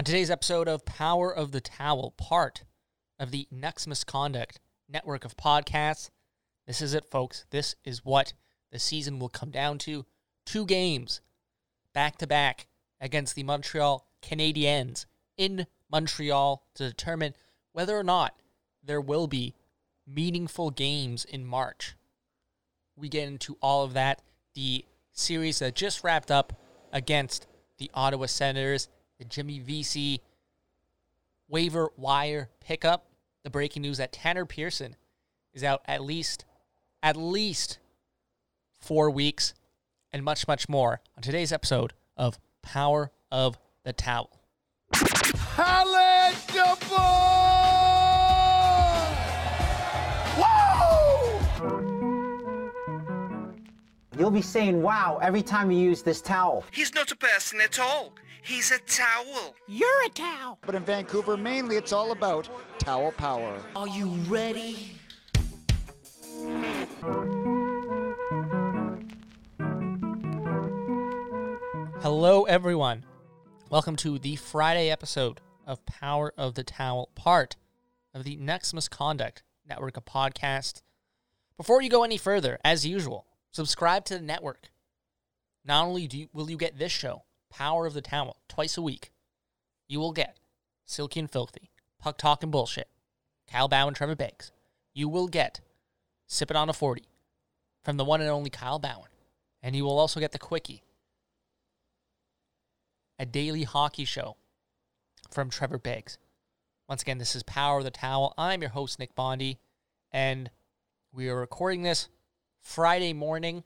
On today's episode of Power of the Towel, part of the Next Misconduct network of podcasts, this is it, folks. This is what the season will come down to. Two games back to back against the Montreal Canadiens in Montreal to determine whether or not there will be meaningful games in March. We get into all of that. The series that just wrapped up against the Ottawa Senators, the Jimmy Vesey waiver wire pickup, the breaking news that Tanner Pearson is out at least at least 4 weeks and much much more on today's episode of Power of the Towel. You'll be saying wow every time you use this towel. He's not a person at all. He's a towel. You're a towel. But in Vancouver, mainly it's all about towel power. Are you ready? Hello, everyone. Welcome to the Friday episode of Power of the Towel, part of the Next Misconduct network of podcasts. Before you go any further, as usual, subscribe to the network. Not only do you, will you get this show, Power of the Towel, twice a week, you will get Silky and Filthy, Puck Talk and Bullshit, Kyle Bowen and Trevor Beggs. You will get Sip It on a 40 from the one and only Kyle Bowen. And you will also get the Quickie, a daily hockey show from Trevor Beggs. Once again, this is Power of the Towel. I'm your host, Nick Bondi, and we are recording this Friday morning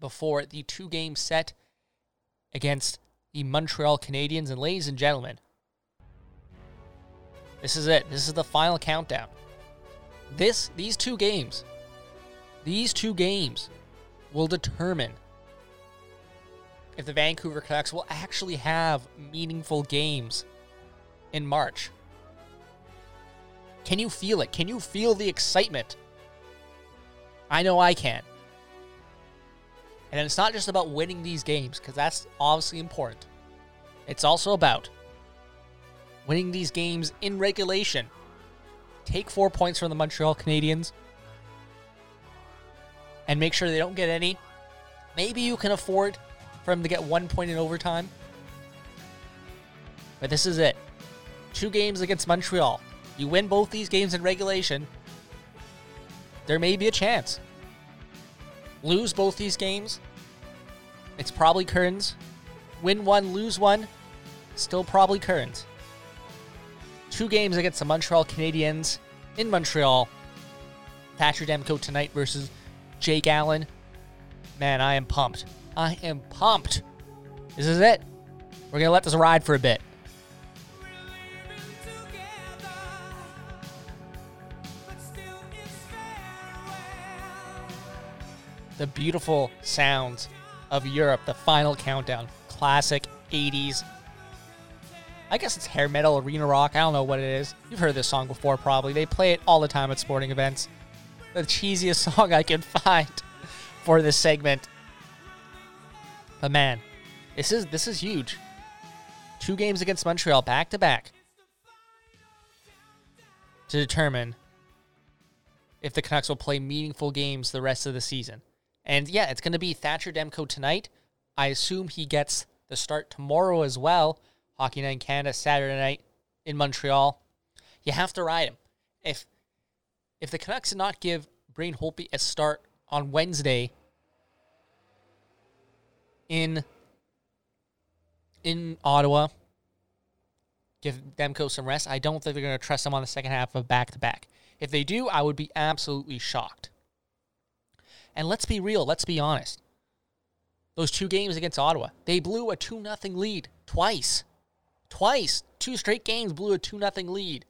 before the two game set against the Montreal Canadiens. And ladies and gentlemen, this is it. This is the final countdown. This these two games, these two games will determine if the Vancouver Canucks will actually have meaningful games in March. Can you feel it? Can you feel the excitement? I know I can. And it's not just about winning these games, because that's obviously important. It's also about winning these games in regulation. Take four points from the Montreal Canadiens and make sure they don't get any. Maybe you can afford for them to get one point in overtime. But this is it. Two games against Montreal. You win both these games in regulation, there may be a chance. Lose both these games, it's probably Kearns. Win one, lose one, still probably Kearns. Two games against the Montreal Canadiens in Montreal. Thatcher Demko tonight versus Jake Allen. Man, I am pumped. I am pumped. This is it. We're going to let this ride for a bit. The beautiful sounds of Europe, the final countdown. Classic 80s. I guess it's hair metal, arena rock. I don't know what it is. You've heard this song before, probably. They play it all the time at sporting events. The cheesiest song I can find for this segment. But man, this is this is huge. Two games against Montreal back to back to determine if the Canucks will play meaningful games the rest of the season. And yeah, it's going to be Thatcher Demko tonight. I assume he gets the start tomorrow as well. Hockey Night in Canada Saturday night in Montreal. You have to ride him. If if the Canucks did not give Braden Holtby a start on Wednesday in in Ottawa, give Demko some rest. I don't think they're going to trust him on the second half of back to back. If they do, I would be absolutely shocked. And let's be real, let's be honest. Those two games against Ottawa, they blew a 2 0 lead twice. Twice. Two straight games blew a 2 0 lead.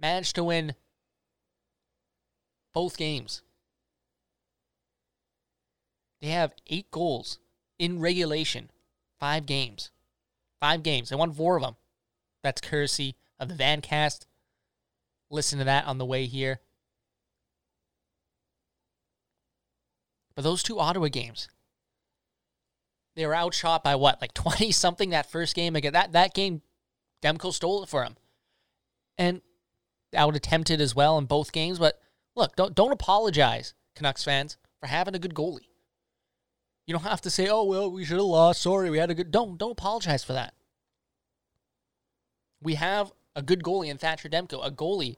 Managed to win both games. They have eight goals in regulation, five games. Five games. They won four of them. That's courtesy of the Vancast. Listen to that on the way here. But those two Ottawa games, they were outshot by what, like 20 something that first game? Again, that, that game Demko stole it for him. And out attempted as well in both games. But look, don't don't apologize, Canucks fans, for having a good goalie. You don't have to say, "Oh well, we should have lost. Sorry, we had a good." Don't don't apologize for that. We have a good goalie in Thatcher Demko, a goalie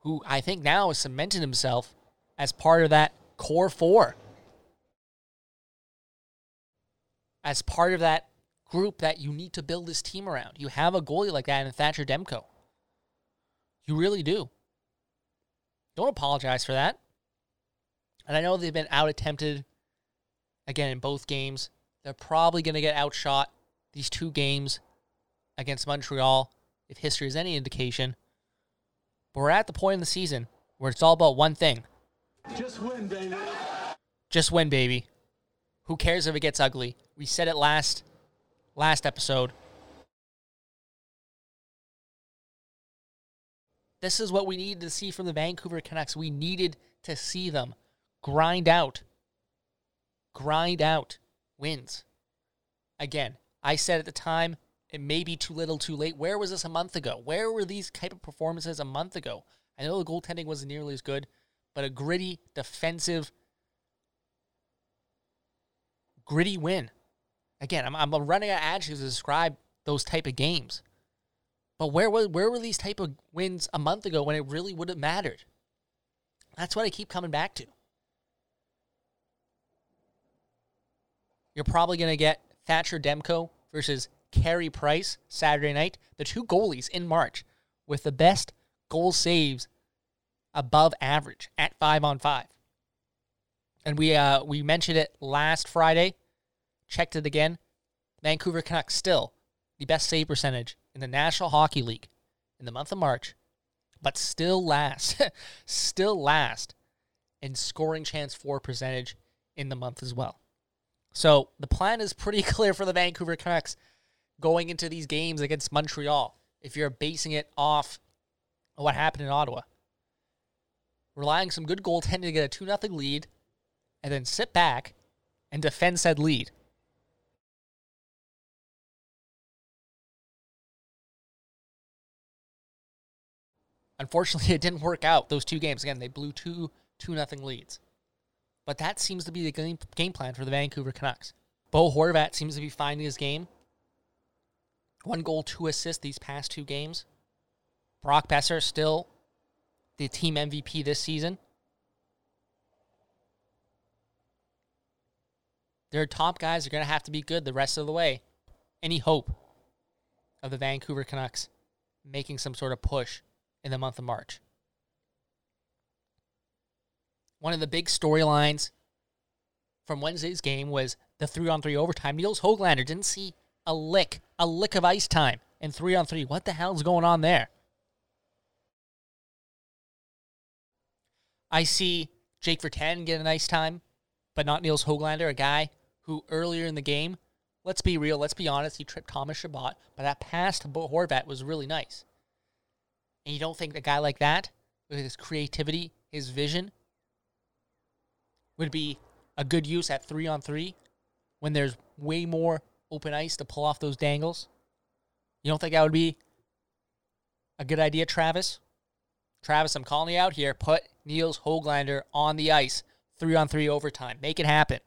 who I think now has cemented himself as part of that core four, as part of that group that you need to build this team around. You have a goalie like that in Thatcher Demko. You really do. Don't apologize for that. And I know they've been out attempted again in both games. They're probably going to get outshot these two games against Montreal, if history is any indication. But we're at the point in the season where it's all about one thing. Just win, baby. Just win, baby. Who cares if it gets ugly? We said it last last episode. This is what we needed to see from the Vancouver Canucks. We needed to see them grind out, grind out wins. Again, I said at the time, it may be too little too late. Where was this a month ago? Where were these type of performances a month ago? I know the goaltending wasn't nearly as good, but a gritty, defensive, gritty win. Again, I'm, I'm running out of adjectives to describe those type of games. But where was where were these type of wins a month ago when it really would have mattered? That's what I keep coming back to. You're probably going to get Thatcher Demko versus Carey Price Saturday night, the two goalies in March with the best goal saves above average at five on five. And we uh, we mentioned it last Friday. Checked it again. Vancouver Canucks still the best save percentage in the National Hockey League in the month of March, but still last, still last in scoring chance for percentage in the month as well. So the plan is pretty clear for the Vancouver Canucks going into these games against Montreal. If you're basing it off of what happened in Ottawa, relying some good goaltending to get a two 0 lead, and then sit back and defend said lead. Unfortunately, it didn't work out. Those two games again, they blew two two nothing leads. But that seems to be the game, game plan for the Vancouver Canucks. Bo Horvat seems to be finding his game. One goal, two assists these past two games. Brock Boeser still the team MVP this season. Their top guys are going to have to be good the rest of the way. Any hope of the Vancouver Canucks making some sort of push in the month of March? One of the big storylines from Wednesday's game was the three on three overtime. Nils Hoglander didn't see a lick, a lick of ice time in three on three. What the hell's going on there? I see Jake Virtanen get a nice time, but not Nils Hoglander, a guy who earlier in the game, let's be real, let's be honest, he tripped Thomas Chabot, but that pass to Horvat was really nice. And you don't think a guy like that, with his creativity, his vision, would be a good use at three on three when there's way more open ice to pull off those dangles? You don't think that would be a good idea, Travis? Travis, I'm calling you out here. Put Nils Hoglander on the ice, three on three overtime. Make it happen.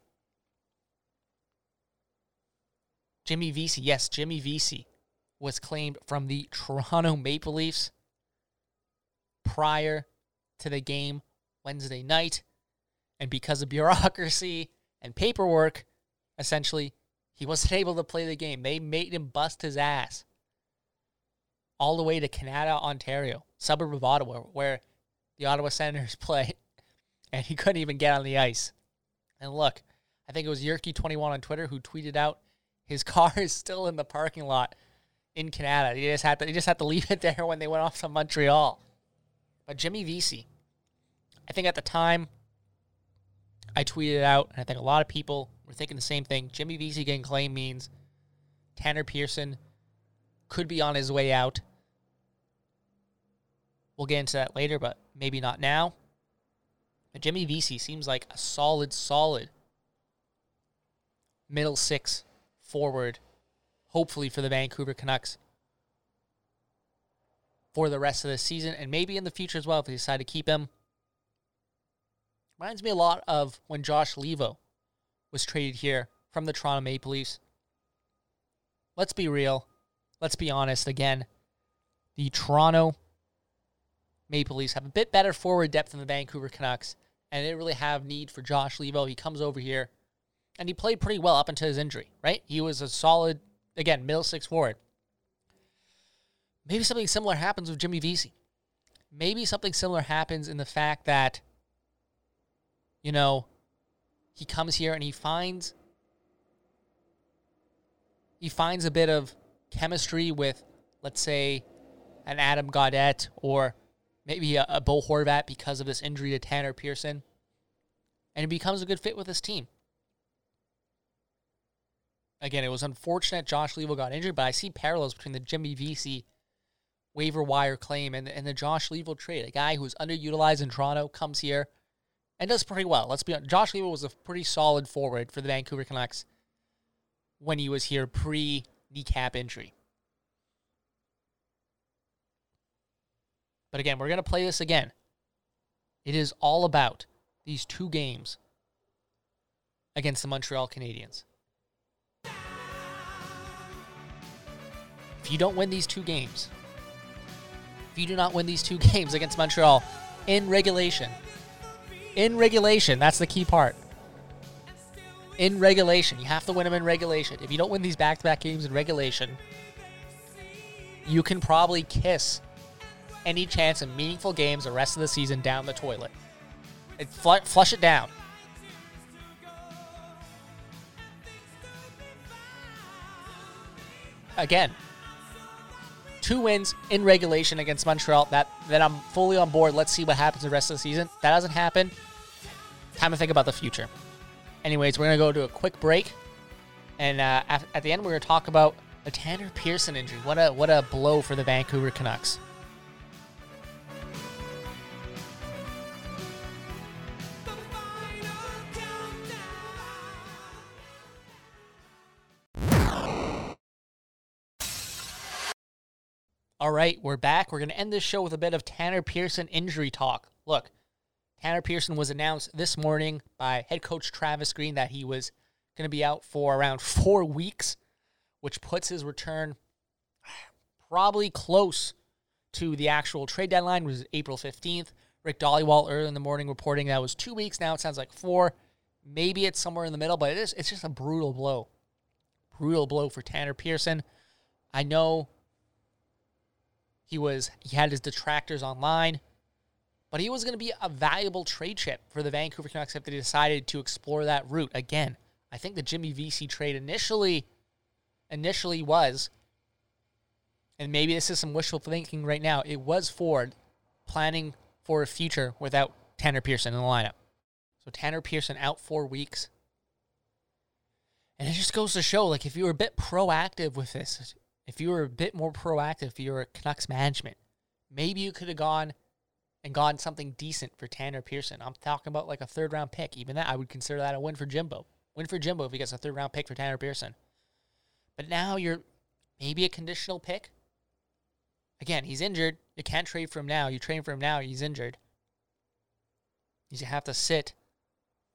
Jimmy Vesey, yes, Jimmy Vesey was claimed from the Toronto Maple Leafs prior to the game Wednesday night. And because of bureaucracy and paperwork, essentially, he wasn't able to play the game. They made him bust his ass all the way to Kanata, Ontario, suburb of Ottawa, where the Ottawa Senators play, and he couldn't even get on the ice. And look, I think it was Yerky21 on Twitter who tweeted out his car is still in the parking lot in Kanata. He just had to, he just had to leave it there when they went off to Montreal. But Jimmy Vesey, I think at the time I tweeted out, and I think a lot of people were thinking the same thing. Jimmy Vesey getting claimed means Tanner Pearson could be on his way out. We'll get into that later, but maybe not now. But Jimmy Vesey seems like a solid, solid middle six forward, hopefully for the Vancouver Canucks for the rest of the season and maybe in the future as well if they decide to keep him. Reminds me a lot of when Josh Leivo was traded here from the Toronto Maple Leafs. Let's be real. Let's be honest again. The Toronto Maple Leafs have a bit better forward depth than the Vancouver Canucks, and they really have need for Josh Leivo. He comes over here, and he played pretty well up until his injury, right? He was a solid, again, middle six forward. Maybe something similar happens with Jimmy Vesey. Maybe something similar happens in the fact that, you know, he comes here and he finds he finds a bit of chemistry with, let's say, an Adam Gaudette or maybe a, a Bo Horvat because of this injury to Tanner Pearson, and he becomes a good fit with this team. Again, it was unfortunate Josh Leivo got injured, but I see parallels between the Jimmy Vesey waiver wire claim and, and the Josh Leivo trade. A guy who's underutilized in Toronto comes here and does pretty well. Let's be honest. Josh Leivo was a pretty solid forward for the Vancouver Canucks when he was here pre kneecap injury. But again, we're going to play this again. It is all about these two games against the Montreal Canadiens. If you don't win these two games, if you do not win these two games against Montreal in regulation, in regulation, that's the key part. In regulation, you have to win them in regulation. If you don't win these back to back games in regulation, you can probably kiss any chance of meaningful games the rest of the season down the toilet. It fl- flush it down. Again, two wins in regulation against Montreal. That that I'm fully on board. Let's see what happens the rest of the season. That doesn't happen. Time to think about the future. Anyways, we're gonna go to a quick break, and uh, at, at the end we're gonna talk about the Tanner Pearson injury. What a what a blow for the Vancouver Canucks. All right, we're back. We're going to end this show with a bit of Tanner Pearson injury talk. Look, Tanner Pearson was announced this morning by head coach Travis Green that he was going to be out for around four weeks, which puts his return probably close to the actual trade deadline, which is April 15th. Rick Dhaliwal early in the morning reporting that was two weeks. Now it sounds like four. Maybe it's somewhere in the middle, but it is, it's just a brutal blow. Brutal blow for Tanner Pearson. I know he was he had his detractors online, but he was going to be a valuable trade chip for the Vancouver Canucks if they decided to explore that route again. I think the Jimmy Vesey trade initially initially was, and maybe this is some wishful thinking right now. It was Ford planning for a future without Tanner Pearson in the lineup. So Tanner Pearson out four weeks. And it just goes to show, like, if you were a bit proactive with this, if you were a bit more proactive, if you were Canucks management, maybe you could have gone and gotten something decent for Tanner Pearson. I'm talking about like a third round pick. Even that, I would consider that a win for Jimbo. Win for Jimbo if he gets a third round pick for Tanner Pearson. But now you're maybe a conditional pick. Again, he's injured. You can't trade for him now. You trade for him now, he's injured. You have to sit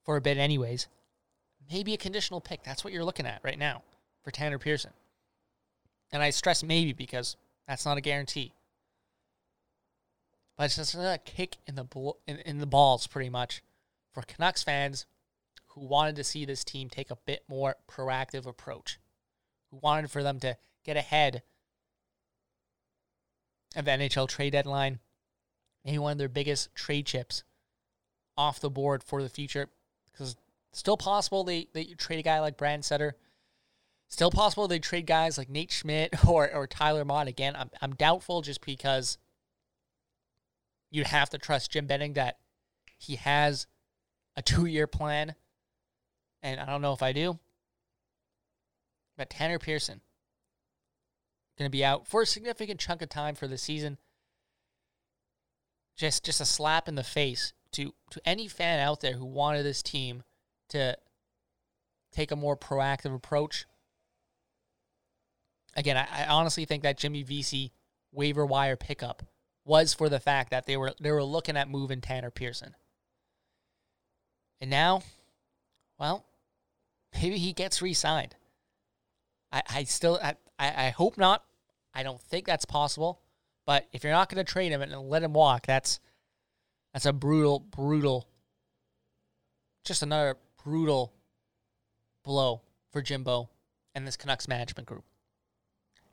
for a bit, anyways. Maybe a conditional pick. That's what you're looking at right now for Tanner Pearson. And I stress maybe because that's not a guarantee. But it's just a kick in the in, in the balls, pretty much, for Canucks fans who wanted to see this team take a bit more proactive approach, who wanted for them to get ahead of the NHL trade deadline, maybe one of their biggest trade chips off the board for the future. Because still possible they, they trade a guy like Brandon Sutter. Still possible they trade guys like Nate Schmidt or, or Tyler Motte. Again, I'm, I'm doubtful just because you'd have to trust Jim Benning that he has a two year plan. And I don't know if I do. But Tanner Pearson going to be out for a significant chunk of time for the season. Just just a slap in the face to to any fan out there who wanted this team to take a more proactive approach. Again, I, I honestly think that Jimmy Vesey waiver wire pickup was for the fact that they were they were looking at moving Tanner Pearson. And now, well, maybe he gets re-signed. I, I still I I hope not. I don't think that's possible. But if you're not going to trade him and let him walk, that's that's a brutal, brutal, just another brutal blow for Jimbo and this Canucks management group.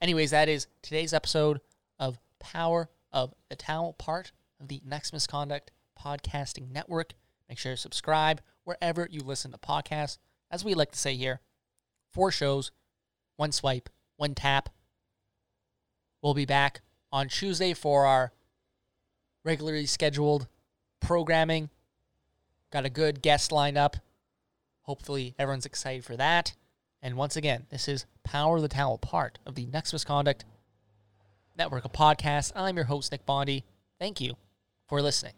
Anyways, that is today's episode of Power of the Towel, part of the Next Misconduct Podcasting Network. Make sure to subscribe wherever you listen to podcasts. As we like to say here, four shows, one swipe, one tap. We'll be back on Tuesday for our regularly scheduled programming. Got a good guest lined up. Hopefully, everyone's excited for that. And once again, this is Power the Towel, part of the Next Misconduct network of podcasts. I'm your host, Nick Bondi. Thank you for listening.